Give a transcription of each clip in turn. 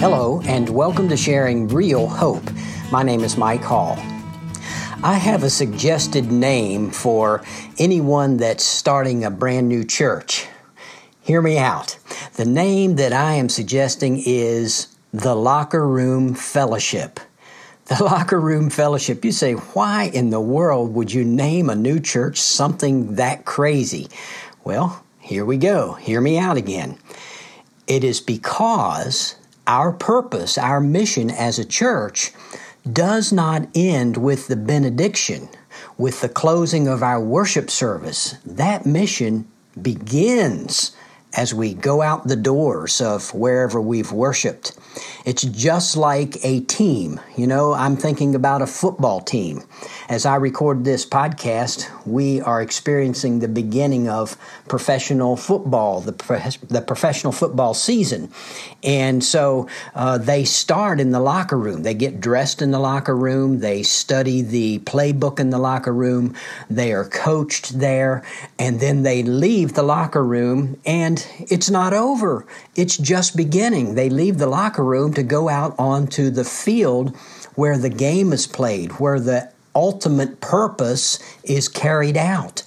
Hello, and welcome to Sharing Real Hope. My name is Mike Hall. I have a suggested name for anyone that's starting a brand new church. Hear me out. The name that I am suggesting is the Locker Room Fellowship. The Locker Room Fellowship. You say, why in the world would you name a new church something that crazy? Well, here we go. Hear me out again. It is because our purpose, our mission as a church, does not end with the benediction, with the closing of our worship service. That mission begins as we go out the doors of wherever we've worshiped. It's just like a team. You know, I'm thinking about a football team. As I record this podcast, we are experiencing the beginning of professional football, the, the professional football season. And so uh, they start in the locker room. They get dressed in the locker room. They study the playbook in the locker room. They are coached there. And then they leave the locker room, and it's not over. It's just beginning. They leave the locker room to go out onto the field where the game is played, where the ultimate purpose is carried out.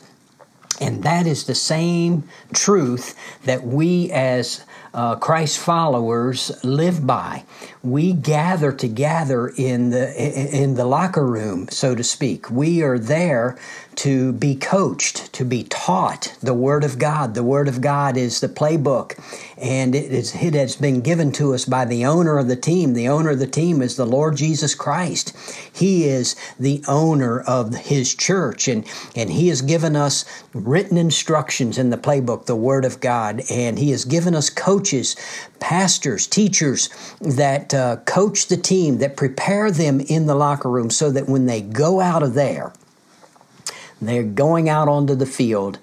And that is the same truth that we as uh, Christ followers live by. We gather together in the in the locker room, so to speak. We are there to be coached, to be taught the Word of God. The Word of God is the playbook, and it, is, it has been given to us by the owner of the team. The owner of the team is the Lord Jesus Christ. He is the owner of His church, and, and He has given us written instructions in the playbook, the Word of God, and He has given us coaches, pastors, teachers that uh, coach the team, that prepare them in the locker room so that when they go out of there, they're going out onto the field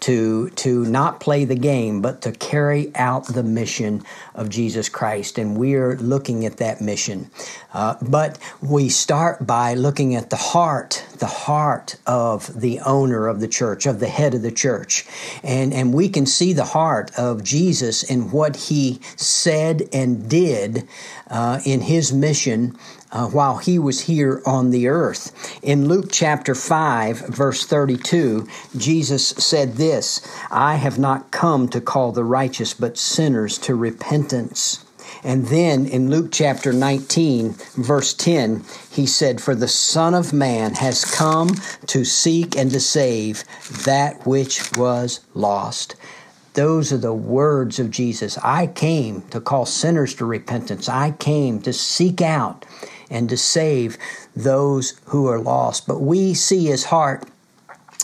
to to not play the game but to carry out the mission of Jesus Christ. And we're looking at that mission. Uh, but we start by looking at the heart the heart of the owner of the church of the head of the church and and we can see the heart of Jesus in what he said and did uh, in his mission uh, while he was here on the earth. In Luke chapter 5, verse 32, Jesus said this I have not come to call the righteous, but sinners to repentance. And then in Luke chapter 19, verse 10, he said, For the Son of Man has come to seek and to save that which was lost. Those are the words of Jesus. I came to call sinners to repentance. I came to seek out and to save those who are lost. But we see his heart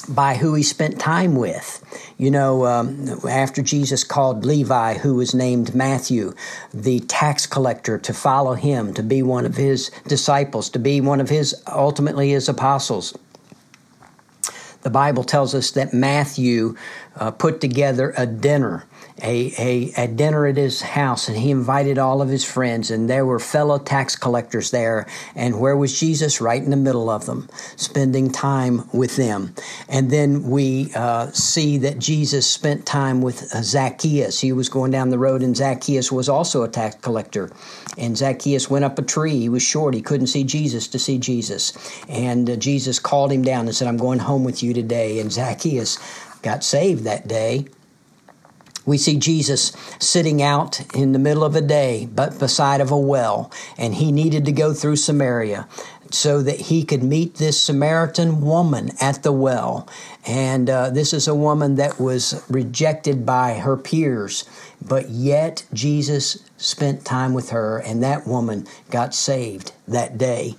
by who he spent time with. You know, um, after Jesus called Levi, who was named Matthew, the tax collector, to follow him, to be one of his disciples, to be one of his, ultimately, his apostles. The Bible tells us that Matthew uh, put together a dinner a, a, a dinner at his house and he invited all of his friends and there were fellow tax collectors there and where was jesus? Right in the middle of them spending time with them. And then we uh, see that jesus spent time with uh, zacchaeus. He was going down the road and zacchaeus was also a tax collector. And zacchaeus went up a tree. He was short. He couldn't see jesus to see jesus. And uh, jesus called him down and said i'm going home with you today. And zacchaeus got saved that day we see Jesus sitting out in the middle of a day, but beside of a well, and he needed to go through Samaria so that he could meet this Samaritan woman at the well. And uh, this is a woman that was rejected by her peers, but yet Jesus spent time with her, and that woman got saved that day.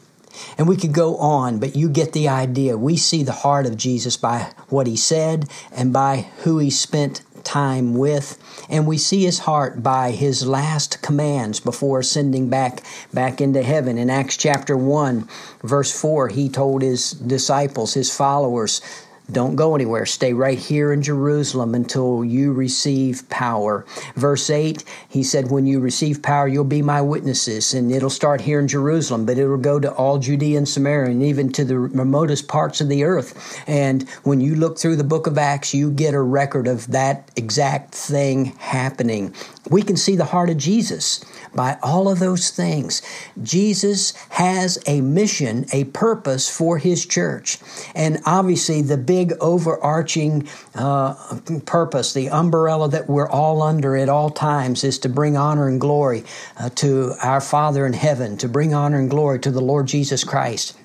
And we could go on, but you get the idea. We see the heart of Jesus by what he said and by who he spent time with and we see his heart by his last commands before ascending back back into heaven in acts chapter 1 verse 4 he told his disciples his followers don't go anywhere. Stay right here in Jerusalem until you receive power. Verse 8, he said, When you receive power, you'll be my witnesses. And it'll start here in Jerusalem, but it'll go to all Judea and Samaria and even to the remotest parts of the earth. And when you look through the book of Acts, you get a record of that exact thing happening We can see the heart of Jesus by all of those things. Jesus has a mission, a purpose for his church. And obviously, the big overarching uh, purpose, the umbrella that we're all under at all times, is to bring honor and glory uh, to our Father in heaven, to bring honor and glory to the Lord Jesus Christ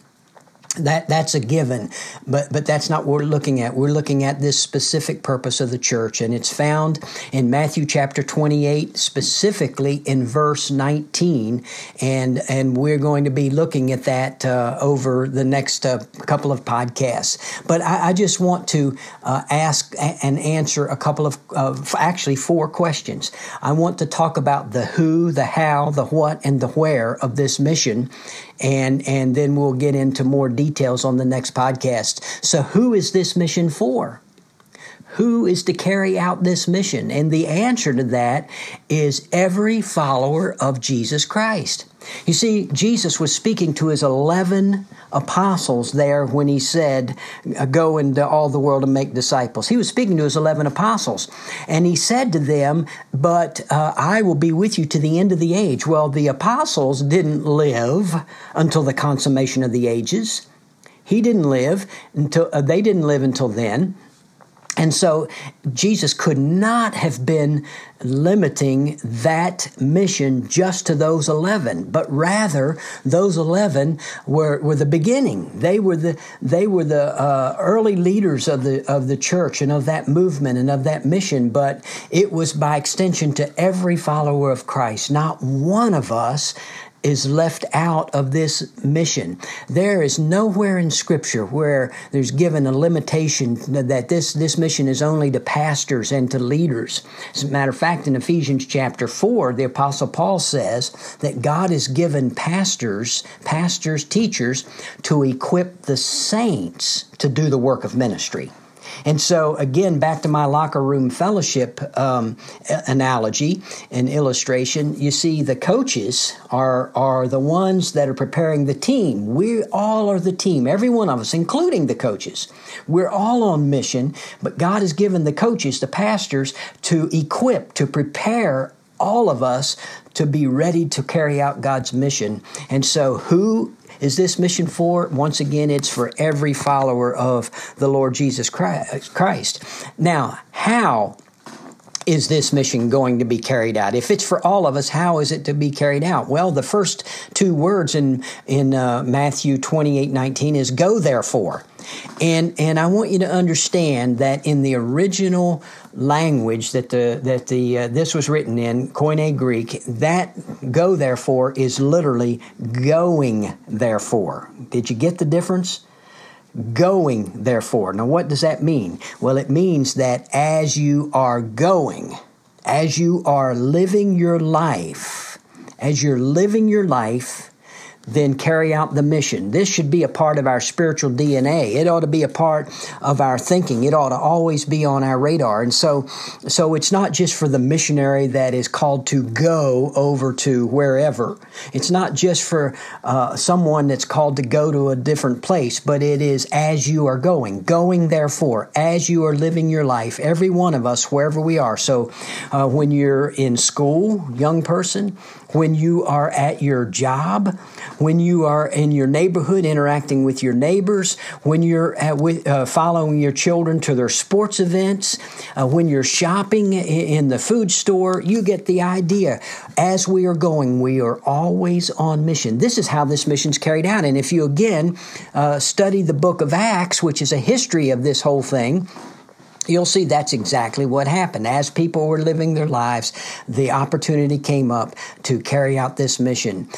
that that's a given but but that's not what we're looking at. We're looking at this specific purpose of the church and it's found in Matthew chapter 28 specifically in verse 19 and and we're going to be looking at that uh, over the next uh, couple of podcasts. But I, I just want to uh, ask and answer a couple of actually four questions. I want to talk about the who the how the what and the where of this mission and and then we'll get into more details on the next podcast. So, who is this mission for? Who is to carry out this mission? And the answer to that is every follower of Jesus Christ. You see, Jesus was speaking to his 11 apostles there when he said, Go into all the world and make disciples. He was speaking to his 11 apostles. And he said to them, But uh, I will be with you to the end of the age. Well, the apostles didn't live until the consummation of the ages. He didn't live until, uh, they didn't live until then. And so Jesus could not have been limiting that mission just to those 11, but rather those 11 were, were the beginning. They were the, they were the uh, early leaders of the, of the church and of that movement and of that mission, but it was by extension to every follower of Christ. Not one of us is left out of this mission. There is nowhere in Scripture where there's given a limitation that this, this mission is only to pastors and to leaders. As a matter of fact, in Ephesians chapter 4, the Apostle Paul says that God has given pastors, pastors, teachers, to equip the saints to do the work of ministry. And so, again, back to my locker room fellowship um, analogy and illustration, you see the coaches are, are the ones that are preparing the team. We all are the team, every one of us, including the coaches. We're all on mission, but God has given the coaches, the pastors, to equip, to prepare all of us to be ready to carry out God's mission. And so, who is this mission for? Once again, it's for every follower of the Lord Jesus Christ. Now, how is this mission going to be carried out? If it's for all of us, how is it to be carried out? Well, the first two words in in uh, Matthew 28, 19 is go therefore. And and I want you to understand that in the original language that the that the uh, this was written in Koine Greek, that go therefore is literally going therefore. Did you get the difference? Going therefore. Now what does that mean? Well, it means that as you are going, as you are living your life, as you're living your life, then carry out the mission. This should be a part of our spiritual DNA. It ought to be a part of our thinking. It ought to always be on our radar. And so, so it's not just for the missionary that is called to go over to wherever. It's not just for uh, someone that's called to go to a different place, but it is as you are going. Going, therefore, as you are living your life, every one of us, wherever we are. So, uh, when you're in school, young person, when you are at your job, when you are in your neighborhood interacting with your neighbors, when you're at, with, uh, following your children to their sports events, uh, when you're shopping in the food store, you get the idea. As we are going, we are always on mission. This is how this mission's carried out. And if you again uh, study the book of Acts, which is a history of this whole thing, you'll see that's exactly what happened. As people were living their lives, the opportunity came up to carry out this mission.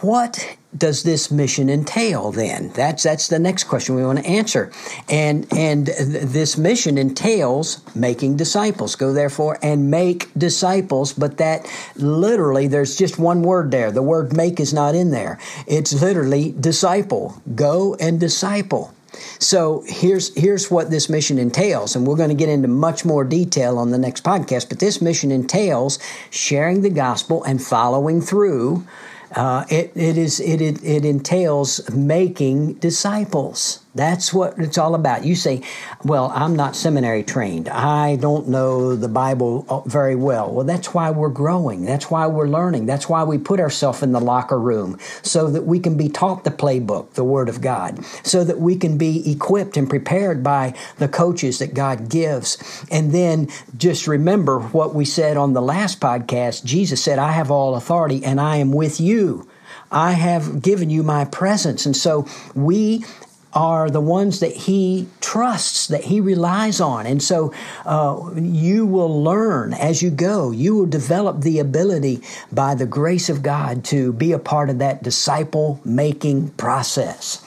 What does this mission entail then? That's that's the next question we want to answer. And and this mission entails making disciples. Go therefore and make disciples but that literally there's just one word there. The word make is not in there. It's literally disciple. Go and disciple so here's here's what this mission entails, and we're going to get into much more detail on the next podcast. But this mission entails sharing the gospel and following through. Uh, it, it is it, it, it entails making disciples. That's what it's all about. You say, Well, I'm not seminary trained. I don't know the Bible uh, very well. Well, that's why we're growing. That's why we're learning. That's why we put ourselves in the locker room so that we can be taught the playbook, the Word of God, so that we can be equipped and prepared by the coaches that God gives. And then just remember what we said on the last podcast Jesus said, I have all authority and I am with you. I have given you my presence. And so we are the ones that he trusts, that he relies on. And so uh, you will learn as you go. You will develop the ability by the grace of God to be a part of that disciple making process.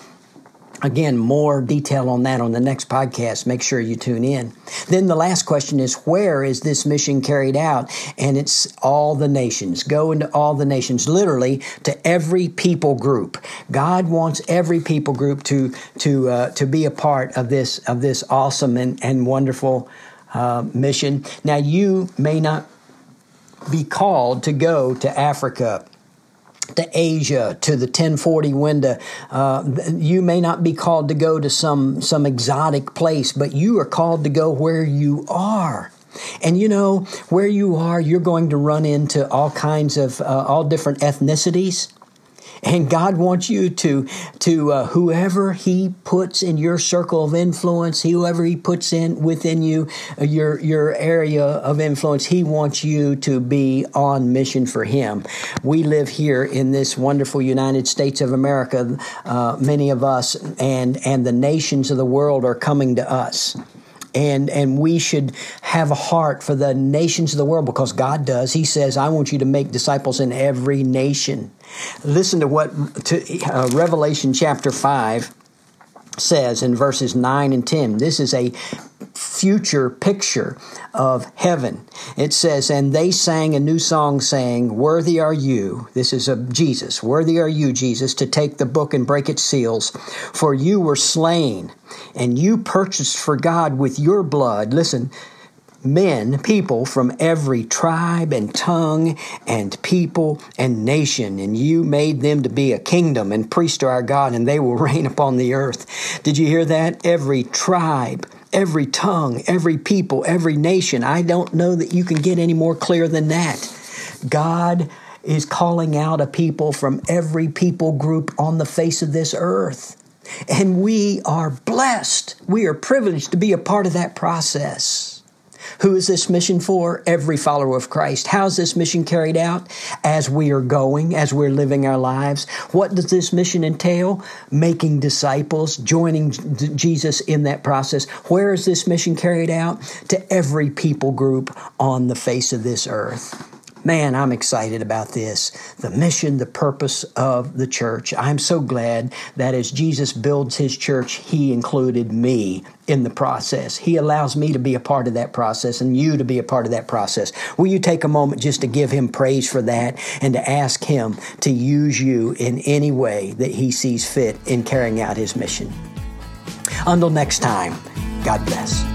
Again, more detail on that on the next podcast. Make sure you tune in. Then the last question is where is this mission carried out? And it's all the nations. Go into all the nations, literally to every people group. God wants every people group to to uh, to be a part of this of this awesome and, and wonderful uh, mission. Now you may not be called to go to Africa to Asia, to the 1040 window. Uh, you may not be called to go to some, some exotic place, but you are called to go where you are. And you know, where you are, you're going to run into all kinds of, uh, all different ethnicities. And God wants you to, to uh, whoever He puts in your circle of influence, whoever He puts in within you, uh, your your area of influence, He wants you to be on mission for Him. We live here in this wonderful United States of America, uh, many of us, and and the nations of the world are coming to us and and we should have a heart for the nations of the world because God does. He says, "I want you to make disciples in every nation." Listen to what to uh, Revelation chapter five says in verses 9 and 10. This is a future picture of heaven. It says, And they sang a new song saying, Worthy are you, this is of Jesus, worthy are you, Jesus, to take the book and break its seals, for you were slain, and you purchased for God with your blood. Listen, men, people from every tribe and tongue and people and nation, and you made them to be a kingdom and priest to our God, and they will reign upon the earth. Did you hear that? Every tribe, every tongue, every people, every nation. I don't know that you can get any more clear than that. God is calling out a people from every people group on the face of this earth. And we are blessed. We are privileged to be a part of that process. Who is this mission for? Every follower of Christ. How is this mission carried out? As we are going, as we're living our lives. What does this mission entail? Making disciples, joining Jesus in that process. Where is this mission carried out? To every people group on the face of this earth. Man, I'm excited about this. The mission, the purpose of the church. I'm so glad that as Jesus builds his church, he included me in the process. He allows me to be a part of that process and you to be a part of that process. Will you take a moment just to give him praise for that and to ask him to use you in any way that he sees fit in carrying out his mission? Until next time, God bless.